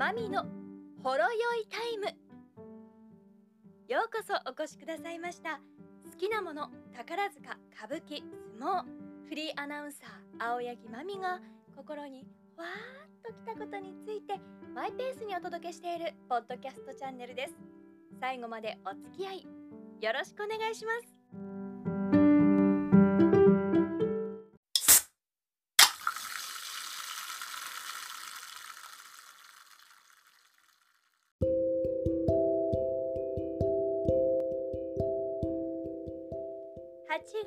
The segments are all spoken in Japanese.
マミのほろ酔いタイム。ようこそお越しくださいました。好きなもの宝塚歌舞伎相撲。フリーアナウンサー青柳まみが心にわーっときたことについてマイペースにお届けしているポッドキャストチャンネルです。最後までお付き合いよろしくお願いします。月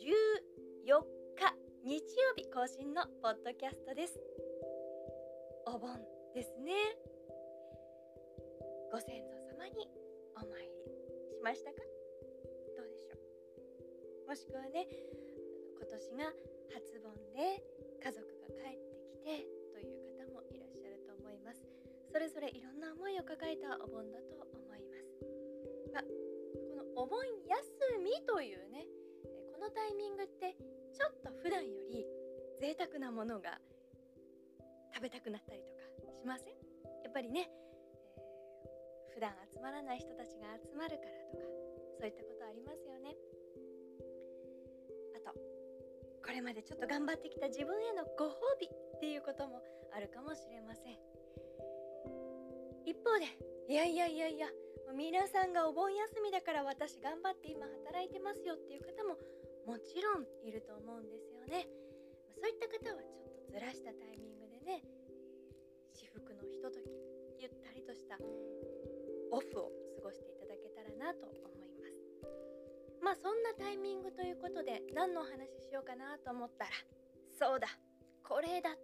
14日日曜日更新のポッドキャストです。お盆ですね。ご先祖様にお参りしましたか？どうでしょう？もしくはね今年が初盆で家族が帰ってきてという方もいらっしゃると思います。それぞれいろんな思いを抱えたお盆だとお盆休みというねこのタイミングってちょっと普段より贅沢なものが食べたくなったりとかしません？やっぱりね、えー普段集まらない人たちが集まるからとかそういったことありますよね。あとこれまでちょっと頑張ってきた自分へのご褒美っていうこともあるかもしれません。一方でいやいやいやいや皆さんがお盆休みだから私頑張って今働いてますよっていう方ももちろんいると思うんですよね。そういった方はちょっとずらしたタイミングでね至福のひとときゆったりとしたオフを過ごしていただけたらなと思います。まあそんなタイミングということで何のお話ししようかなと思ったらそうだこれだと、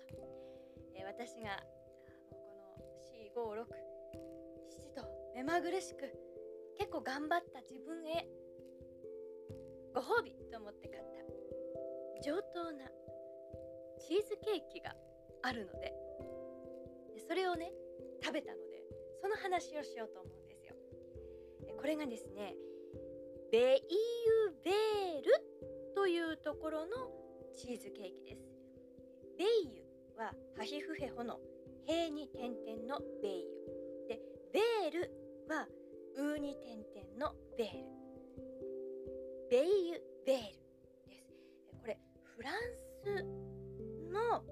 え私がこの456目まぐるしく結構頑張った自分へご褒美と思って買った上等なチーズケーキがあるのででそれをね食べたのでその話をしようと思うんですよ。これがですねベイユベールというところのチーズケーキです。ベイユはハヒフヘホのヘに点々のベイユ。でベールはウーに点々のベール。ベイユベールです。これフランスの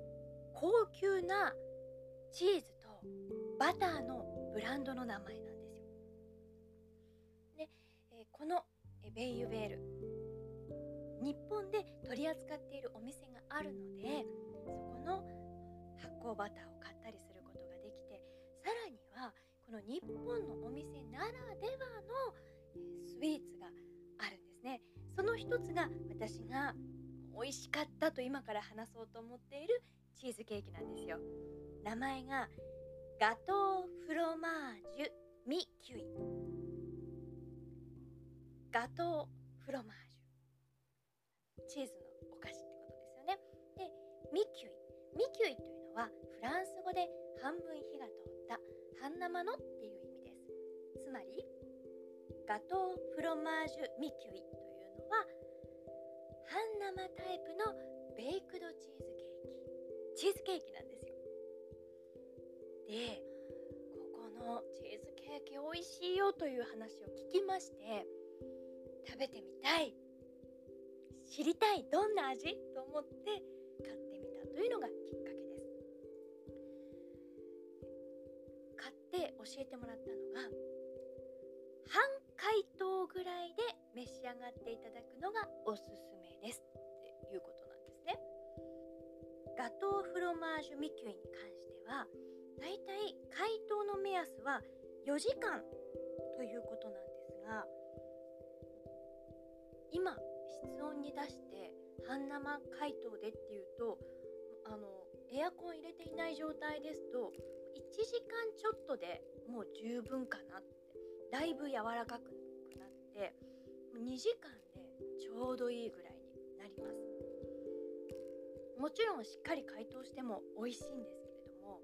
高級なチーズとバターのブランドの名前なんですよ。で、えこのベイユベール日本で取り扱っているお店があるのでそこの発酵バターをこの日本のお店ならではのスイーツがあるんですね。その一つが私が美味しかったと今から話そうと思っているチーズケーキなんですよ。名前がガトーフロマージュミキュイ。ガトーフロマージュ。チーズのはフランス語で半分火が通った半生のっていう意味です。つまりガトーフロマージュミキュイというのは半生タイプのベイクドチーズケーキ。チーズケーキなんですよ。でここのチーズケーキ美味しいよという話を聞きまして食べてみたい。知りたい。どんな味？と思って買ってみたというのがきっかけです。教えてもらったのが半解凍ぐらいで召し上がっていただくのがおすすめですっていうことなんですね。ガトーフロマージュミキュイに関してはだいたい解凍の目安は4時間ということなんですが今室温に出して半生解凍でっていうとあのエアコン入れていない状態ですと1時間ちょっとでもう十分かなって。だいぶ柔らかくなって2時間でちょうどいいぐらいになります。もちろんしっかり解凍しても美味しいんですけれども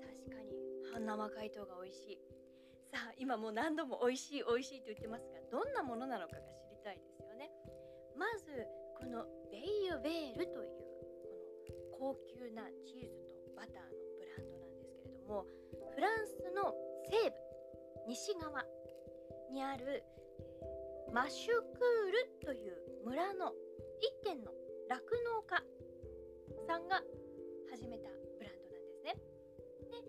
確かに半生解凍が美味しい。さあ今もう何度も美味しい美味しいと言ってますがどんなものなのかが知りたいですよね。まずこのベイユベールというこの高級なチーズとバターのもフランスの西部西側にあるマシュクールという村の一軒の酪農家さんが始めたブランドなんですね。で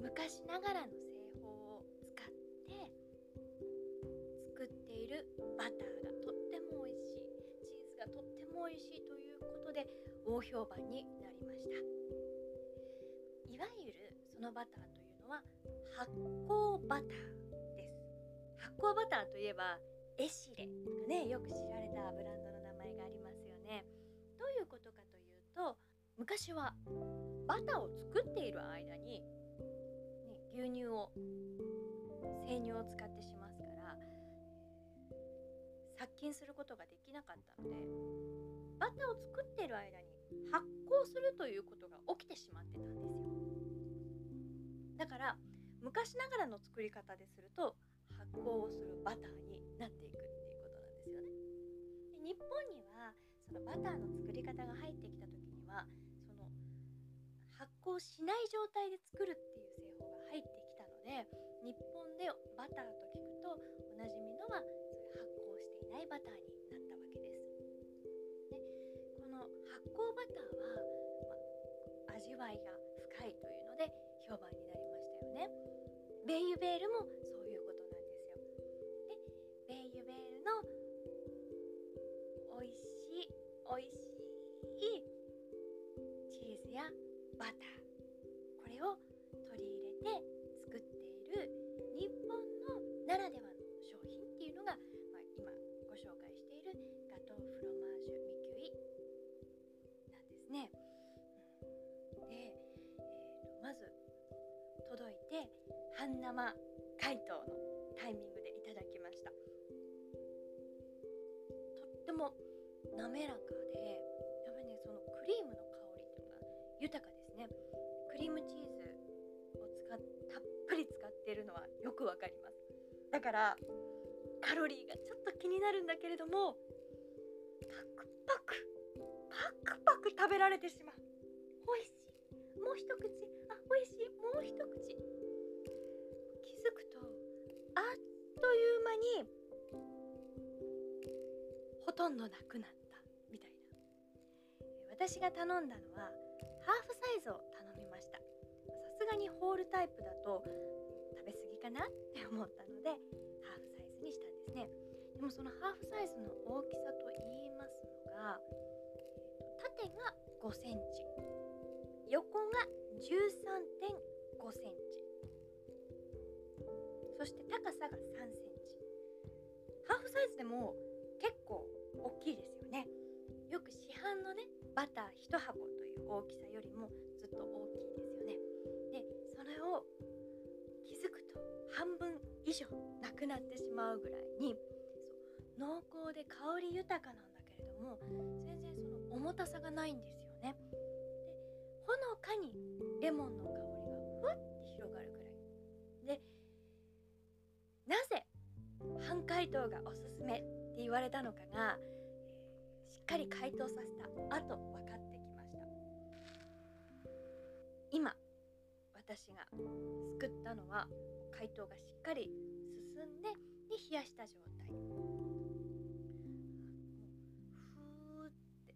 昔ながらの製法を使って作っているバターがとっても美味しいチーズがとっても美味しいということで大評判になりましたいわゆるそのバターというのは発酵バターです。発酵バターといえばエシレとかねよく知られたブランドの名前がありますよね。どういうことかというと昔はバターを作っている間に、ね、牛乳を生乳を使ってしますから殺菌することができなかったのでバターを作っている間に発酵するということが起きてしまってたんですよ。だから昔ながらの作り方ですると発酵をするバターになっていくっていうことなんですよねで日本にはそのバターの作り方が入ってきた時にはその発酵しない状態で作るっていう製法が入ってきたので日本でバターと聞くとおなじみのはそれ発酵していないバターになったわけです。でこの発酵バターは、ま、味わいが深いというので評判になりましたよね。ベイユベールもそういうことなんですよ。でベイユベールの美味しい美味しいチーズやバターこれを取り入れて滑らかでやっぱりねそのクリームの香りっていうのが豊かですね。クリームチーズを使ったっぷり使ってるのはよくわかります。だからカロリーがちょっと気になるんだけれどもパクパクパクパク食べられてしまう。美味しい。もう一口。あ美味しい。もう一口。気づくとあっという間にほとんどなくなった私が頼んだのはハーフサイズを頼みました。さすがにホールタイプだと食べ過ぎかなって思ったのでハーフサイズにしたんですね。でもそのハーフサイズの大きさと言いますのが、えー、縦が5センチ横が13.5センチそして高さが3センチ。ハーフサイズでも結構大きいですよね。よく市販のねバター1箱という大きさよりもずっと大きいですよね。でそれを気づくと半分以上なくなってしまうぐらいに濃厚で香り豊かなんだけれども全然その重たさがないんですよね。でほのかにレモンの香りがふわって広がるぐらい。でなぜ半解凍がおすすめって言われたのかがっかり解凍させた。後分かってきました。今私が救ったのは解凍がしっかり進んでで冷やした状態。ふーって。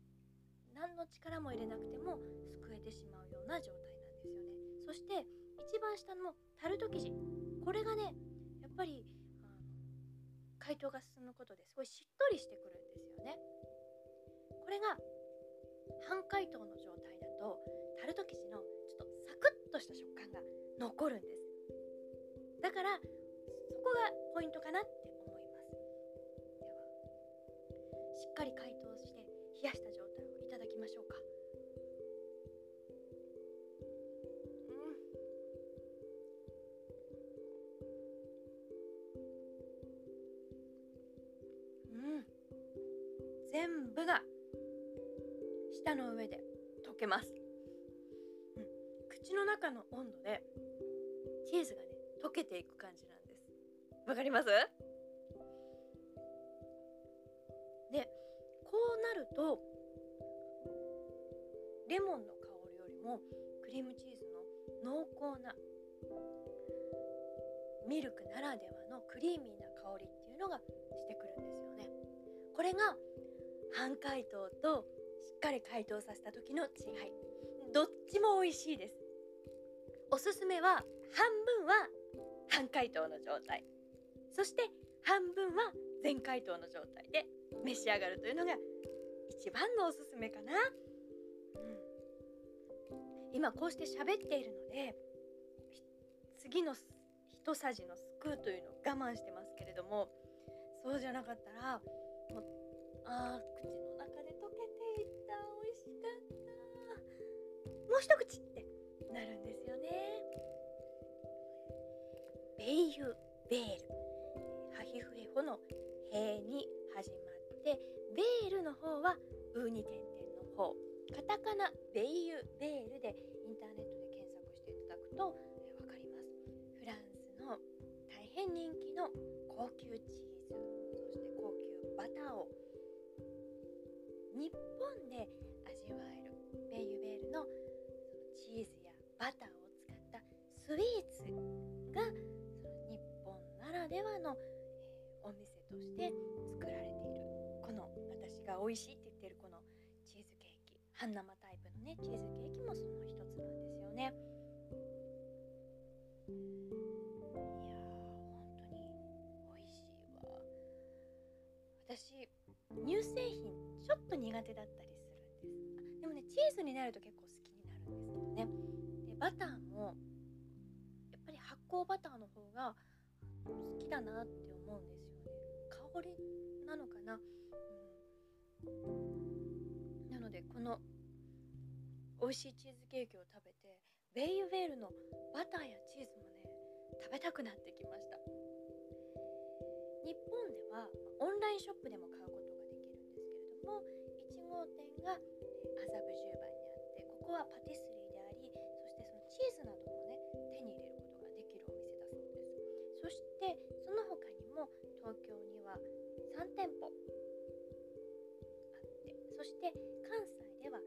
何の力も入れなくても救えてしまうような状態なんですよね。そして一番下のタルト生地。これがねやっぱり解凍が進むことですごいしっとりしてくるんですよね。これが半解凍の状態だとタルト生地のちょっとサクッとした食感が残るんです。だからそこがポイントかなって思います口の中の温度でチーズがね溶けていく感じなんです。わかります？でこうなるとレモンの香りよりもクリームチーズの濃厚なミルクならではのクリーミーな香りっていうのがしてくるんですよね。これが半解凍としっかり解凍させた時の違いどっちも美味しいです。おすすめは半分は半解凍の状態。そして半分は全解凍の状態で召し上がるというのが一番のおすすめかな、うん、今こうして喋っているので次の一さじのすくうというのを我慢してますけれどもそうじゃなかったらもうあ口の中で溶けていった。美味しかった。もう一口ってなるんですベイユベール。ハヒフヘホの「へ」に始まってベールの方は「う」に点々の方。カタカナベイユベールでインターネットで検索していただくと分かります。フランスの大変人気の高級チーズ。そして高級バターを。日本で美味しいって言ってるこのチーズケーキ。半生タイプのねチーズケーキもその一つなんですよね。いや本当に美味しいわ。私乳製品ちょっと苦手だったりするんです。でもねチーズになると結構好きになるんですけどね。でバターもやっぱり発酵バターの方が好きだなって思うんですよね。香りなのかな、なのでこの美味しいチーズケーキを食べてベイユベールのバターやチーズもね食べたくなってきました。日本ではオンラインショップでも買うことができるんですけれども1号店が麻布十番にあってここはパティスリーでありそしてそのチーズなどもね手に入れることができるお店だそうです。そしてその他にも東京には3店舗そして関西では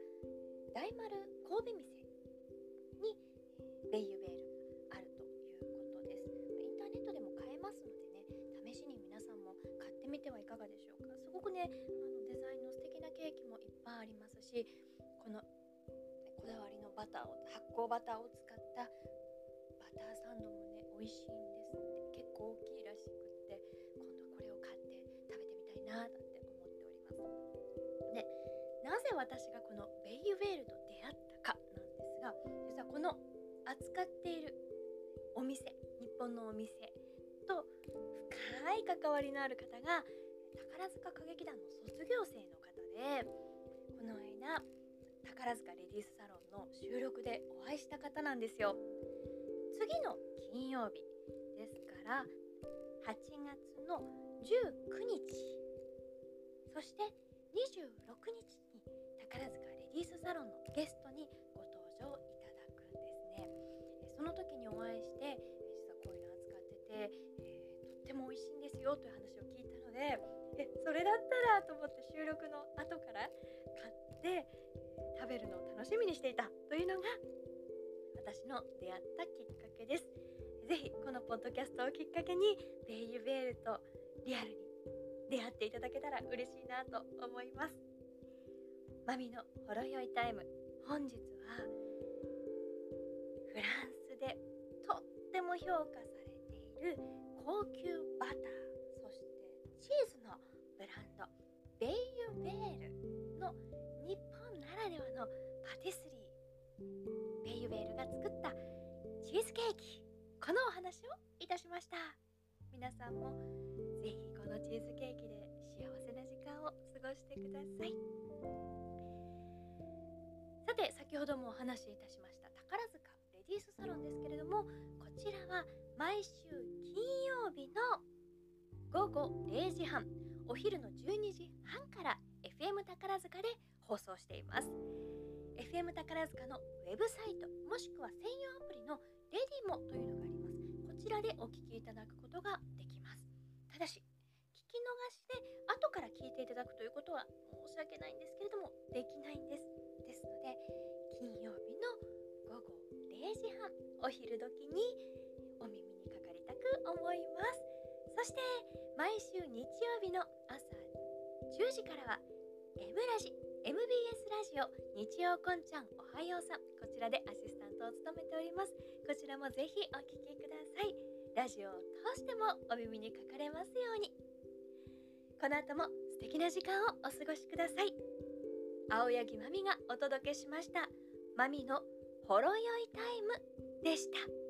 大丸神戸店にベイユベールがあるということです。インターネットでも買えますのでね試しに皆さんも買ってみてはいかがでしょうか。すごくねあのデザインの素敵なケーキもいっぱいありますしこのこだわりのバターを発酵バターを使ったバターサンドもね美味しいんですって結構大きいらしくって今度これを買って食べてみたいななんて思っております。なぜ私がこのベイユベールと出会ったかなんですが実はこの扱っているお店日本のお店と深い関わりのある方が宝塚歌劇団の卒業生の方でこの間宝塚レディースサロンの収録でお会いした方なんですよ。次の金曜日ですから8月の19日そして26日宝塚レディースサロンのゲストにご登場いただくんですねその時にお会いして実はこういうの扱ってて、えー、とっても美味しいんですよという話を聞いたのでえそれだったらと思って収録の後から買って食べるのを楽しみにしていたというのが私の出会ったきっかけです。ぜひこのポッドキャストをきっかけにベイユベールとリアルに出会っていただけたら嬉しいなと思います。マミのほろ酔いタイム。本日はフランスでとっても評価されている高級バターそしてチーズのブランド。ベイユベールの日本ならではのパティスリー。ベイユベールが作ったチーズケーキ。このお話をいたしました。皆さんもぜひこのチーズケーキで幸せな時間を過ごしてください。さて先ほどもお話しいたしました宝塚レディースサロンですけれどもこちらは毎週金曜日の午後0時半お昼の12時半から FM 宝塚で放送しています。FM 宝塚のウェブサイトもしくは専用アプリのレディモというのがあります。こちらでお聞きいただくことができます。ただし聞き逃しで後から聞いていただくということは申し訳ないんですけれどもできないんです。ですので金曜日の午後0時半お昼時にお耳にかかりたく思います。そして毎週日曜日の朝10時からは M ラジ MBS ラジオ日曜こんちゃんおはようさんこちらでアシスタントを務めております。こちらもぜひお聴きください。ラジオを通してもお耳にかかれますように。この後も素敵な時間をお過ごしください。青柳まみがお届けしましたまみのほろ酔いタイムでした。